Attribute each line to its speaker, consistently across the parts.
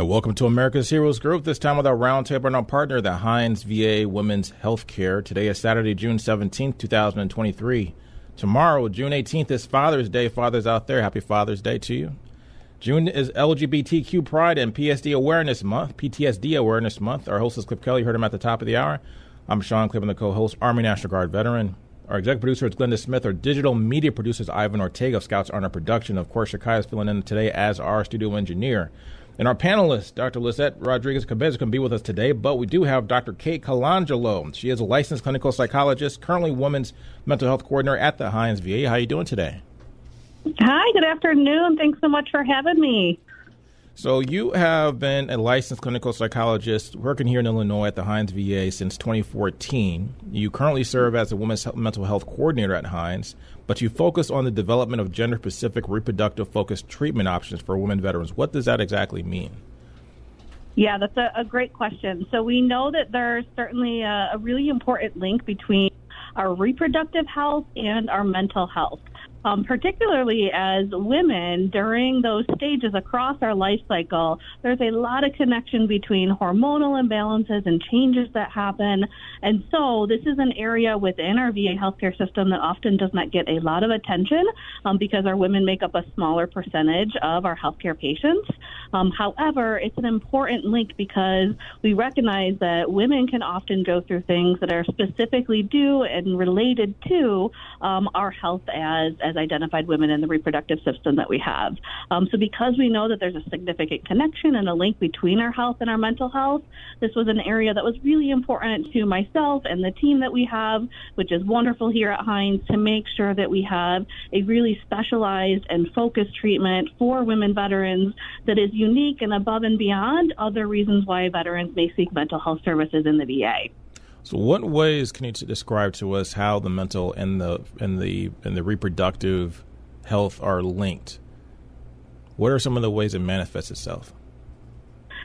Speaker 1: And welcome to America's Heroes Group. This time with our roundtable and our partner, the Hines VA Women's Healthcare. Today is Saturday, June 17th, 2023. Tomorrow, June 18th, is Father's Day. Fathers out there, happy Father's Day to you. June is LGBTQ Pride and PSD Awareness Month, PTSD Awareness Month. Our host is Cliff Kelly. You heard him at the top of the hour. I'm Sean Cliff, the co-host, Army National Guard veteran. Our executive producer is Glenda Smith. Our digital media producer is Ivan Ortega of Scouts Honor Production. Of course, Shakai is filling in today as our studio engineer. And our panelist, Dr. Lisette Rodriguez Cabezas, can be with us today, but we do have Dr. Kate Colangelo. She is a licensed clinical psychologist, currently women's mental health coordinator at the Hines VA. How are you doing today?
Speaker 2: Hi, good afternoon. Thanks so much for having me.
Speaker 1: So, you have been a licensed clinical psychologist working here in Illinois at the Hines VA since 2014. You currently serve as a women's mental health coordinator at Hines, but you focus on the development of gender specific reproductive focused treatment options for women veterans. What does that exactly mean?
Speaker 2: Yeah, that's a, a great question. So, we know that there's certainly a, a really important link between our reproductive health and our mental health um, particularly as women during those stages across our life cycle, there's a lot of connection between hormonal imbalances and changes that happen. And so this is an area within our VA healthcare system that often does not get a lot of attention um, because our women make up a smaller percentage of our healthcare patients. Um, however, it's an important link because we recognize that women can often go through things that are specifically due and related to um, our health as, as as identified women in the reproductive system that we have. Um, so, because we know that there's a significant connection and a link between our health and our mental health, this was an area that was really important to myself and the team that we have, which is wonderful here at Hines, to make sure that we have a really specialized and focused treatment for women veterans that is unique and above and beyond other reasons why veterans may seek mental health services in the VA.
Speaker 1: So, what ways can you describe to us how the mental and the and the and the reproductive health are linked? What are some of the ways it manifests itself?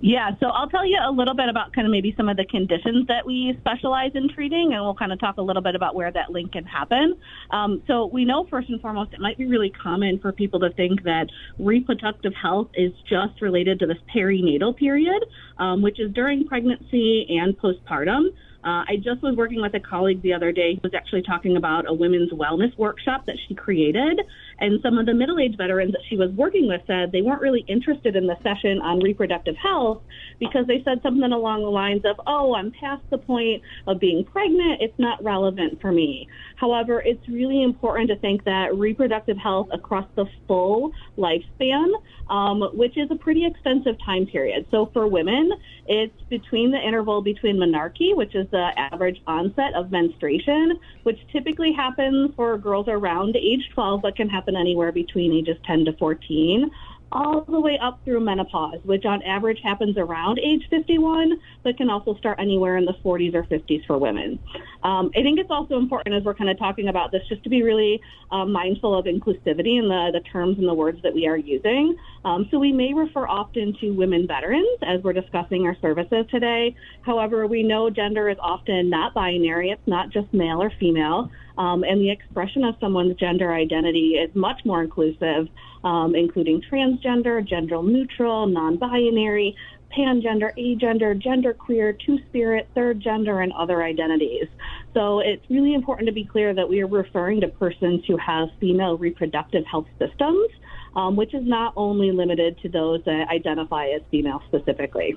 Speaker 2: Yeah, so I'll tell you a little bit about kind of maybe some of the conditions that we specialize in treating, and we'll kind of talk a little bit about where that link can happen. Um, so we know first and foremost, it might be really common for people to think that reproductive health is just related to this perinatal period, um, which is during pregnancy and postpartum. Uh, I just was working with a colleague the other day who was actually talking about a women's wellness workshop that she created. And some of the middle aged veterans that she was working with said they weren't really interested in the session on reproductive health because they said something along the lines of, oh, I'm past the point of being pregnant. It's not relevant for me. However, it's really important to think that reproductive health across the full lifespan, um, which is a pretty extensive time period. So for women, it's between the interval between menarche, which is the average onset of menstruation, which typically happens for girls around age 12, but can happen anywhere between ages 10 to 14 all the way up through menopause, which on average happens around age 51, but can also start anywhere in the 40s or 50s for women. Um, I think it's also important as we're kind of talking about this just to be really uh, mindful of inclusivity in the, the terms and the words that we are using. Um, so we may refer often to women veterans as we're discussing our services today. However, we know gender is often not binary, it's not just male or female. Um, and the expression of someone's gender identity is much more inclusive, um, including transgender, gender neutral, non binary, pangender, agender, genderqueer, two spirit, third gender, and other identities. So it's really important to be clear that we are referring to persons who have female reproductive health systems um, which is not only limited to those that identify as female specifically.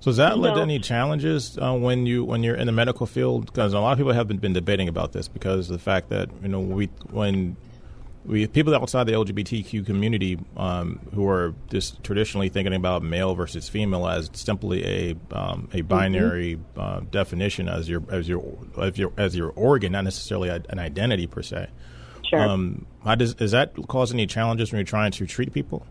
Speaker 1: So has that led to any challenges uh, when you when you're in the medical field? Because a lot of people have been, been debating about this because of the fact that you know we when we people outside the LGBTQ community um, who are just traditionally thinking about male versus female as simply a um, a binary mm-hmm. uh, definition as your as your as your as your organ, not necessarily an identity per se.
Speaker 2: Sure. Um,
Speaker 1: how does does that cause any challenges when you're trying to treat people?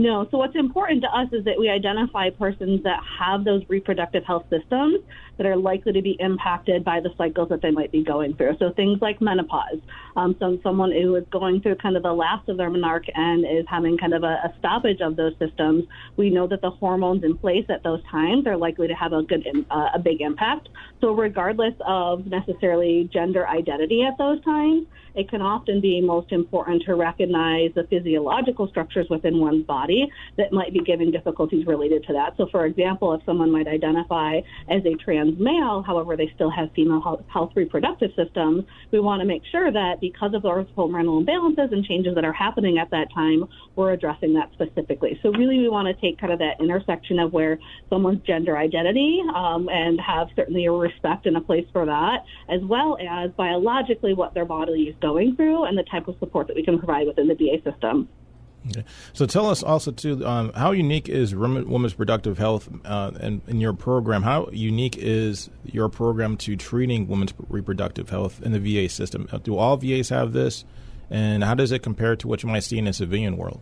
Speaker 2: No. So what's important to us is that we identify persons that have those reproductive health systems that are likely to be impacted by the cycles that they might be going through. So things like menopause. Um, so someone who is going through kind of the last of their menarche and is having kind of a, a stoppage of those systems, we know that the hormones in place at those times are likely to have a good, uh, a big impact. So regardless of necessarily gender identity at those times, it can often be most important to recognize the physiological structures within one's body that might be giving difficulties related to that. So, for example, if someone might identify as a trans male, however, they still have female health, health reproductive systems, we want to make sure that because of those hormonal imbalances and changes that are happening at that time, we're addressing that specifically. So, really, we want to take kind of that intersection of where someone's gender identity um, and have certainly a respect and a place for that, as well as biologically what their body is going through and the type of support that we can provide within the VA system.
Speaker 1: Okay. So tell us also too, um, how unique is women's reproductive health uh, and in your program? How unique is your program to treating women's reproductive health in the VA system? Do all VAs have this, and how does it compare to what you might see in the civilian world?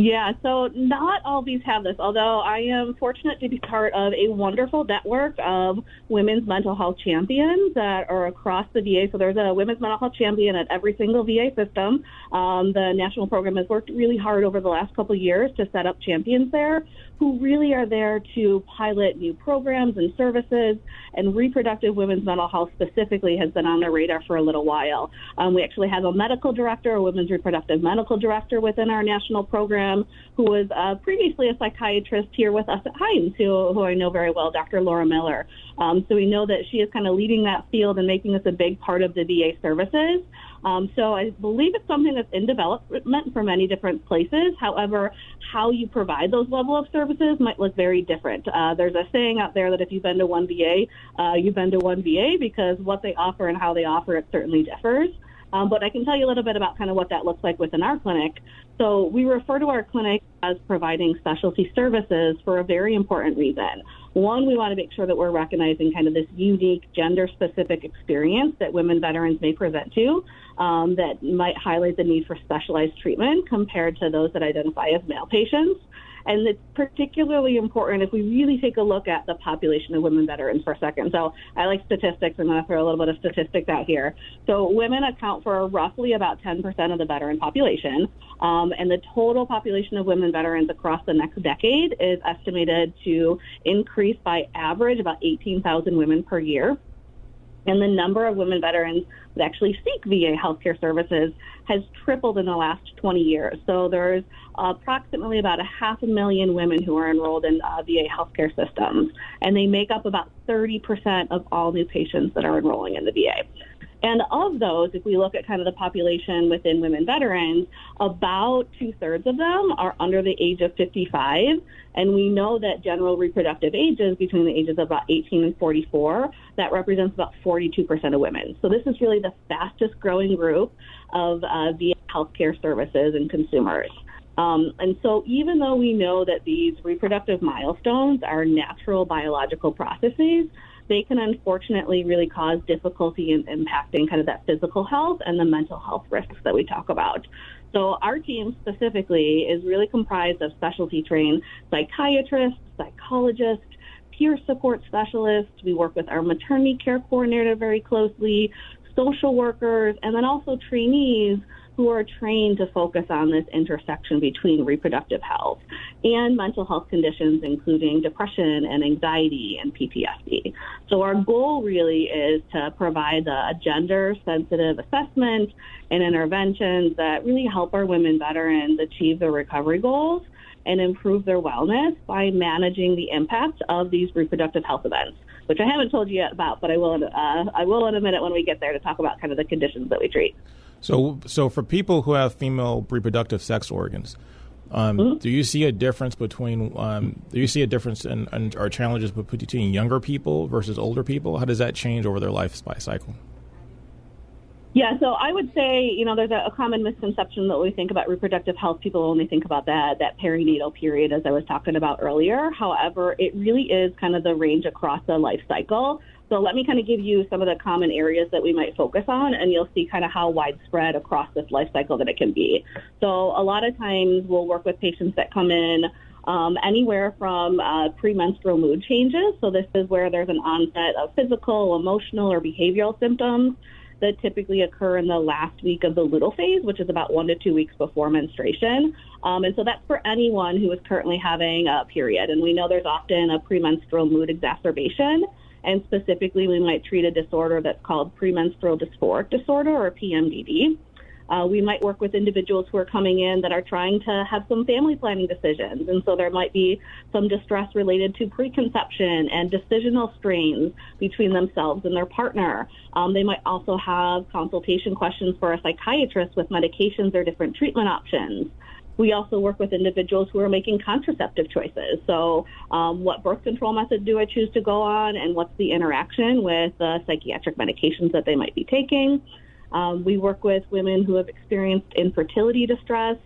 Speaker 2: Yeah, so not all VAs have this, although I am fortunate to be part of a wonderful network of women's mental health champions that are across the VA. So there's a women's mental health champion at every single VA system. Um, the national program has worked really hard over the last couple of years to set up champions there who really are there to pilot new programs and services. And reproductive women's mental health specifically has been on their radar for a little while. Um, we actually have a medical director, a women's reproductive medical director within our national program, who was uh, previously a psychiatrist here with us at Hines, who, who I know very well, Dr. Laura Miller. Um, so we know that she is kind of leading that field and making this a big part of the VA services. Um, so I believe it's something that's in development for many different places. However, how you provide those level of services might look very different. Uh, there's a saying out there that if you've been to one VA, uh, you've been to one VA because what they offer and how they offer it certainly differs. Um, but I can tell you a little bit about kind of what that looks like within our clinic. So we refer to our clinic as providing specialty services for a very important reason. One, we want to make sure that we're recognizing kind of this unique gender specific experience that women veterans may present to um, that might highlight the need for specialized treatment compared to those that identify as male patients. And it's particularly important if we really take a look at the population of women veterans for a second. So I like statistics. I'm going to throw a little bit of statistics out here. So women account for roughly about 10% of the veteran population. Um, and the total population of women veterans across the next decade is estimated to increase by average about 18,000 women per year and the number of women veterans that actually seek VA healthcare services has tripled in the last 20 years. So there's approximately about a half a million women who are enrolled in uh, VA healthcare systems, and they make up about 30% of all new patients that are enrolling in the VA. And of those, if we look at kind of the population within women veterans, about two thirds of them are under the age of 55. And we know that general reproductive ages between the ages of about 18 and 44, that represents about 42% of women. So this is really the fastest growing group of uh, VA healthcare services and consumers. Um, and so, even though we know that these reproductive milestones are natural biological processes, they can unfortunately really cause difficulty in impacting kind of that physical health and the mental health risks that we talk about. So our team specifically is really comprised of specialty trained psychiatrists, psychologists, peer support specialists. We work with our maternity care coordinator very closely, social workers, and then also trainees who are trained to focus on this intersection between reproductive health and mental health conditions, including depression and anxiety and PTSD. So, our goal really is to provide a gender sensitive assessment and interventions that really help our women veterans achieve their recovery goals and improve their wellness by managing the impact of these reproductive health events. which I haven't told you yet about, but I will. Uh, I will in a minute when we get there to talk about kind of the conditions that we treat.
Speaker 1: So, so for people who have female reproductive sex organs, um, mm-hmm. do you see a difference between? Um, do you see a difference in, in or challenges between younger people versus older people? How does that change over their life cycle?
Speaker 2: Yeah, so I would say, you know, there's a, a, common misconception that we think about reproductive health. People only think about that that perinatal period, as I was talking about earlier. However, it really is kind of the range across the life cycle. So let me kind of give you some of the common areas that we might focus on, and you'll see kind of how widespread across this life cycle that it can be. So a lot of times we'll work with patients that come in um, anywhere from uh, premenstrual mood changes. So this is where there's an onset of physical, emotional, or behavioral symptoms that typically occur in the last week of the luteal phase, which is about one to two weeks before menstruation. Um, and so that's for anyone who is currently having a period. And we know there's often a premenstrual mood exacerbation. And specifically, we might treat a disorder that's called premenstrual dysphoric disorder or PMDD. Uh, we might work with individuals who are coming in that are trying to have some family planning decisions. And so there might be some distress related to preconception and decisional strains between themselves and their partner. Um, they might also have consultation questions for a psychiatrist with medications or different treatment options. We also work with individuals who are making contraceptive choices. So, um, what birth control method do I choose to go on, and what's the interaction with the psychiatric medications that they might be taking? Um, we work with women who have experienced infertility distress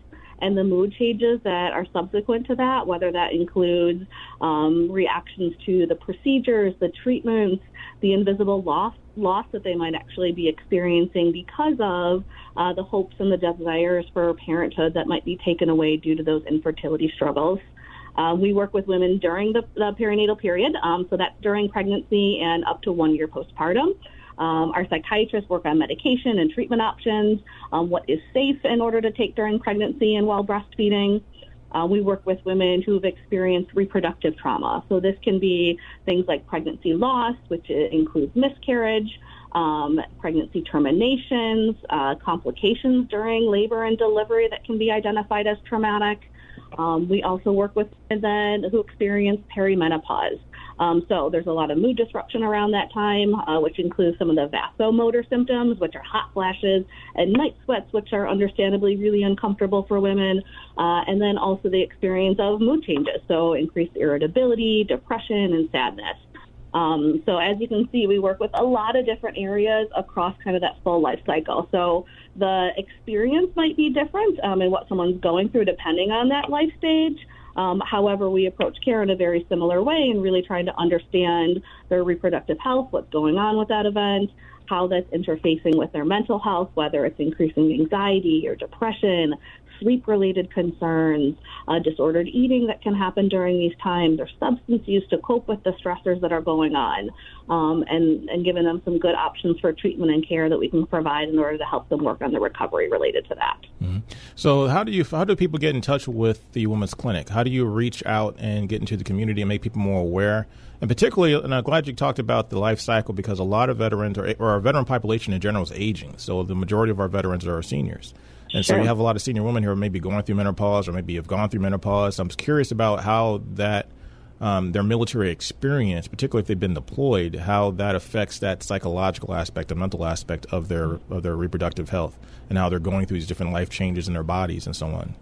Speaker 2: and the mood changes that are subsequent to that, whether that includes um, reactions to the procedures, the treatments, the invisible loss loss that they might actually be experiencing because of uh, the hopes and the desires for parenthood that might be taken away due to those infertility struggles. Um, we work with women during the, the perinatal period, um, so that's during pregnancy and up to one year postpartum. Um, our psychiatrists work on medication and treatment options, um, what is safe in order to take during pregnancy and while breastfeeding. Uh, we work with women who've experienced reproductive trauma. So this can be things like pregnancy loss, which includes miscarriage, um, pregnancy terminations, uh, complications during labor and delivery that can be identified as traumatic. Um, we also work with women who experience perimenopause. Um, so there's a lot of mood disruption around that time, uh, which includes some of the vasomotor symptoms, which are hot flashes, and night sweats, which are understandably really uncomfortable for women, uh, and then also the experience of mood changes, so increased irritability, depression, and sadness. Um, so as you can see, we work with a lot of different areas across kind of that full life cycle. So the experience might be different um, what someone's going through depending on that life stage. Um, however, we approach care in a very similar way and really trying to understand their reproductive health, what's going on with that event, how that's interfacing with their mental health, whether it's increasing anxiety or depression, sleep related concerns, uh, disordered eating that can happen during these times, or substance use to cope with the stressors that are going on, um, and, and giving them some good options for treatment and care that we can provide in order to help them work on the recovery related to that.
Speaker 1: Mm-hmm. So, how do you how do people get in touch with the Women's Clinic? How do you reach out and get into the community and make people more aware? And particularly, and I'm glad you talked about the life cycle because a lot of veterans, or, or our veteran population in general, is aging. So the majority of our veterans are our seniors. And sure. so you have a lot of senior women who are maybe going through menopause or maybe have gone through menopause. I'm curious about how that um, their military experience, particularly if they've been deployed, how that affects that psychological aspect, the mental aspect of their of their reproductive health, and how they're going through these different life changes in their bodies and so on.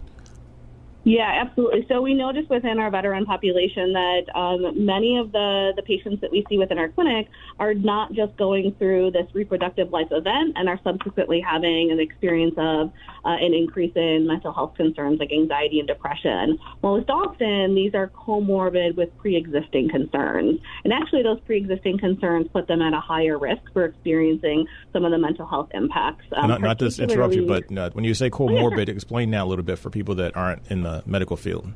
Speaker 2: Yeah, absolutely. So we notice within our veteran population that um, many of the, the patients that we see within our clinic are not just going through this reproductive life event and are subsequently having an experience of uh, an increase in mental health concerns like anxiety and depression. Most often, these are comorbid with pre-existing concerns. And actually, those pre-existing concerns put them at a higher risk for experiencing some of the mental health impacts.
Speaker 1: Um, not, not to interrupt you, but uh, when you say comorbid, explain that a little bit for people that aren't in the Uh, medical field.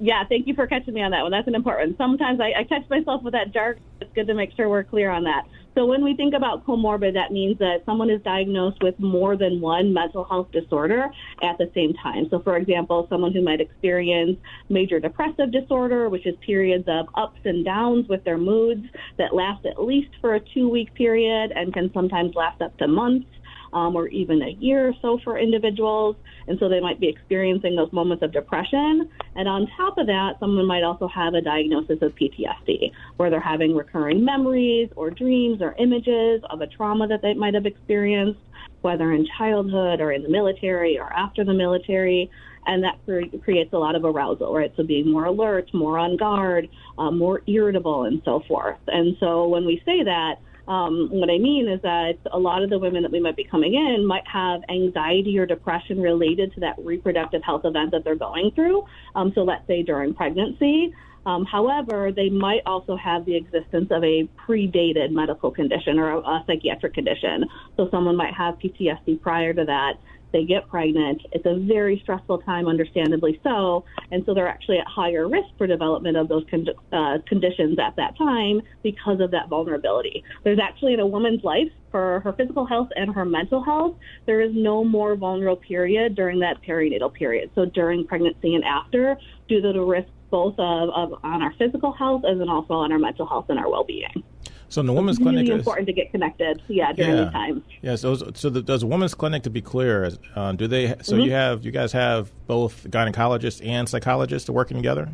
Speaker 2: Yeah, thank you for catching me on that one. That's an important. one. Sometimes I, I catch myself with that jargon. It's good to make sure we're clear on that. So when we think about comorbid, that means that someone is diagnosed with more than one mental health disorder at the same time. So for example, someone who might experience major depressive disorder, which is periods of ups and downs with their moods that last at least for a two week period and can sometimes last up to months um, or even a year or so for individuals. And so they might be experiencing those moments of depression. And on top of that, someone might also have a diagnosis of PTSD, where they're having recurring memories or dreams or images of a trauma that they might have experienced, whether in childhood or in the military or after the military and that creates a lot of arousal, right? So being more alert, more on guard, uh, more irritable, and so forth. And so when we say that, um, what I mean is that a lot of the women that we might be coming in might have anxiety or depression related to that reproductive health event that they're going through. Um, so let's say during pregnancy. Um, however, they might also have the existence of a predated medical condition or a, a psychiatric condition. So someone might have PTSD prior to that they get pregnant. It's a very stressful time, understandably so, and so they're actually at higher risk for development of those con- uh, conditions at that time because of that vulnerability. There's actually in a woman's life for her physical health and her mental health, there is no more vulnerable period during that perinatal period. So during pregnancy and after, due to the risk both of, of on our physical health as and also on our mental health and our well-being.
Speaker 1: So in the women's
Speaker 2: it's
Speaker 1: clinic,
Speaker 2: really important to get connected. Yeah, during
Speaker 1: yeah,
Speaker 2: these times.
Speaker 1: Yeah. So so the, does a women's clinic to be clear? Uh, do they? So mm-hmm. you have you guys have both gynecologists and psychologists working together?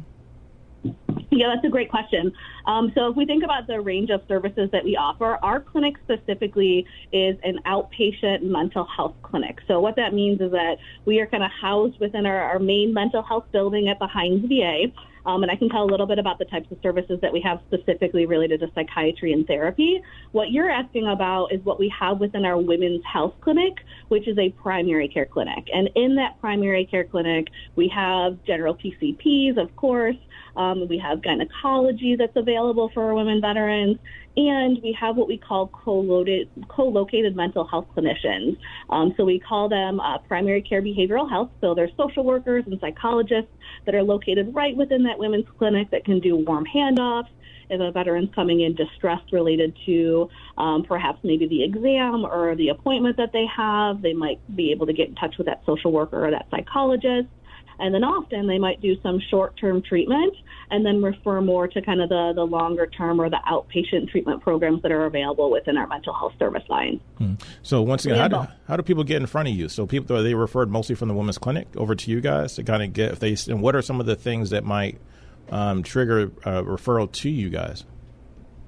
Speaker 2: Yeah, that's a great question. Um, so, if we think about the range of services that we offer, our clinic specifically is an outpatient mental health clinic. So, what that means is that we are kind of housed within our, our main mental health building at the Hines VA. Um, and I can tell a little bit about the types of services that we have specifically related to psychiatry and therapy. What you're asking about is what we have within our women's health clinic, which is a primary care clinic. And in that primary care clinic, we have general PCPs, of course. Um, we have gynecology that's available for our women veterans, and we have what we call co-located, co-located mental health clinicians. Um, so we call them uh, primary care behavioral health. So they're social workers and psychologists that are located right within that women's clinic that can do warm handoffs. If a veteran's coming in distressed related to um, perhaps maybe the exam or the appointment that they have, they might be able to get in touch with that social worker or that psychologist. And then often they might do some short term treatment and then refer more to kind of the, the longer term or the outpatient treatment programs that are available within our mental health service line.
Speaker 1: Hmm. So, once again, how do, how do people get in front of you? So, people are they referred mostly from the women's clinic over to you guys to kind of get if they, and what are some of the things that might um, trigger a referral to you guys?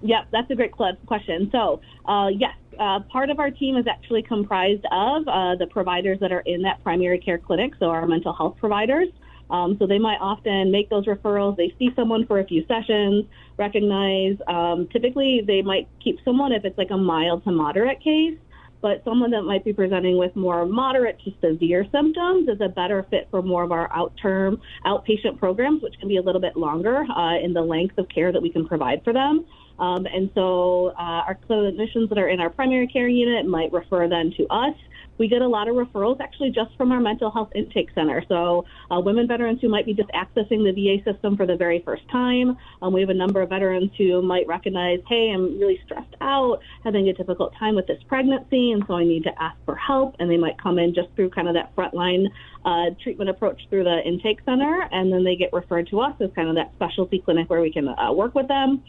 Speaker 2: Yep, that's a great question. So, uh, yes, uh, part of our team is actually comprised of uh, the providers that are in that primary care clinic, so our mental health providers. Um, so they might often make those referrals. They see someone for a few sessions, recognize. Um, typically, they might keep someone if it's like a mild to moderate case, but someone that might be presenting with more moderate to severe symptoms is a better fit for more of our out-term outpatient programs, which can be a little bit longer uh, in the length of care that we can provide for them. Um, and so uh, our clinicians that are in our primary care unit might refer them to us. We get a lot of referrals actually just from our mental health intake center. So, uh, women veterans who might be just accessing the VA system for the very first time. Um, we have a number of veterans who might recognize, hey, I'm really stressed out, having a difficult time with this pregnancy, and so I need to ask for help. And they might come in just through kind of that frontline uh, treatment approach through the intake center, and then they get referred to us as kind of that specialty clinic where we can uh, work with them.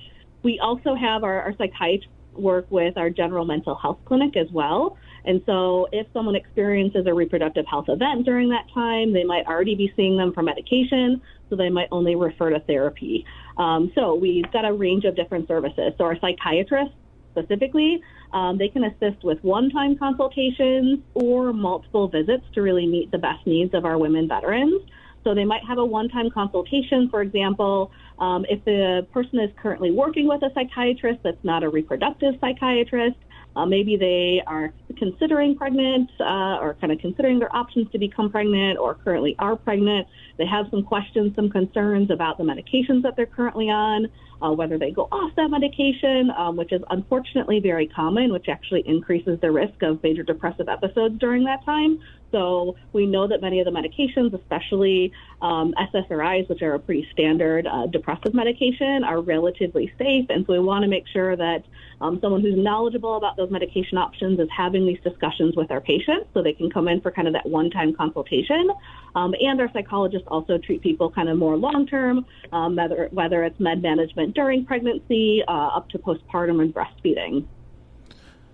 Speaker 2: We also have our, our psychiatrists work with our general mental health clinic as well. And so if someone experiences a reproductive health event during that time, they might already be seeing them for medication, so they might only refer to therapy. Um, so we've got a range of different services. So our psychiatrists specifically, um, they can assist with one-time consultations or multiple visits to really meet the best needs of our women veterans. So they might have a one-time consultation, for example, um, if the person is currently working with a psychiatrist that's not a reproductive psychiatrist, uh, maybe they are considering pregnant uh, or kind of considering their options to become pregnant or currently are pregnant. They have some questions, some concerns about the medications that they're currently on uh, whether they go off that medication, um, which is unfortunately very common, which actually increases the risk of major depressive episodes during that time. So we know that many of the medications, especially um, SSRIs, which are a pretty standard uh, depressive medication, are relatively safe. And so we want to make sure that um, someone who's knowledgeable about those medication options is having these discussions with our patients so they can come in for kind of that one-time consultation. Um, and our psychologists also treat people kind of more long-term, um, whether, whether it's med management during pregnancy uh, up to postpartum and breastfeeding.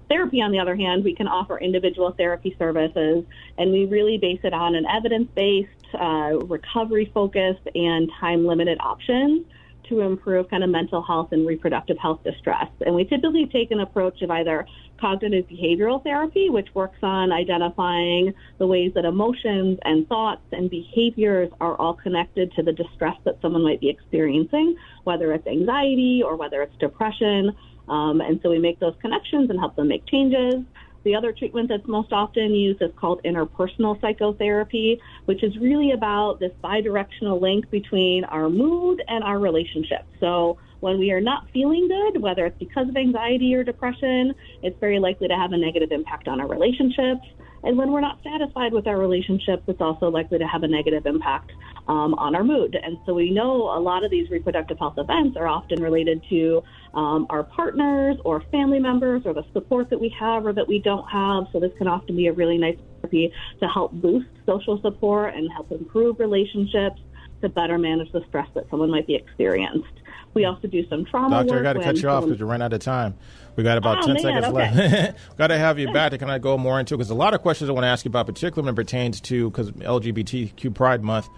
Speaker 2: therapy, on the other hand, we can offer individual therapy services, and we really base it on an evidence based, uh, recovery focused, and time limited options to improve kind of mental health and reproductive health distress. And we typically take an approach of either cognitive behavioral therapy, which works on identifying the ways that emotions and thoughts and behaviors are all connected to the distress that someone might be experiencing, whether it's anxiety or whether it's depression. Um, and so we make those connections and help them make changes. The other treatment that's most often used is called interpersonal psychotherapy, which is really about this bidirectional link between our mood and our relationship. So when we are not feeling good, whether it's because of anxiety or depression, it's very likely to have a negative impact on our relationships. And when we're not satisfied with our relationships, it's also likely to have a negative impact um, on our mood. And so we know a lot of these reproductive health events are often related to um, our partners or family members or the support that we have or that we don't have. So this can often be a really nice therapy to help boost social support and help improve relationships to better manage the stress that someone might be experienced. We also do some trauma
Speaker 1: Doctor,
Speaker 2: work.
Speaker 1: I got to cut you off because you ran out of time. We got about
Speaker 2: Oh,
Speaker 1: 10
Speaker 2: man,
Speaker 1: seconds
Speaker 2: okay.
Speaker 1: left. got to have you back to kind of go more into because a lot of questions I want to ask you about, particularly when it pertains to because LGBTQ Pride Month.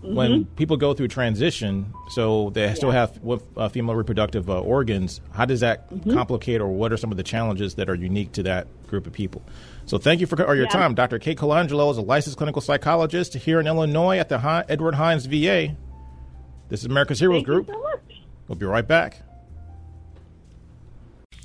Speaker 1: When
Speaker 2: Mm-hmm.
Speaker 1: people go through transition, so they still have uh, female reproductive uh, organs, how does that
Speaker 2: Mm-hmm.
Speaker 1: complicate, or what are some of the challenges that are unique to that group of people? So, thank you for or your
Speaker 2: Yeah.
Speaker 1: time, Dr. Kate Colangelo is a licensed clinical psychologist here in Illinois at the Edward Hines VA. This is America's Heroes
Speaker 2: Thank
Speaker 1: Group.
Speaker 2: you so much.
Speaker 1: We'll be right back.